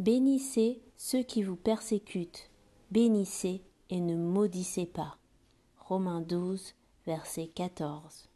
Bénissez ceux qui vous persécutent, bénissez et ne maudissez pas. Romains 12, verset 14.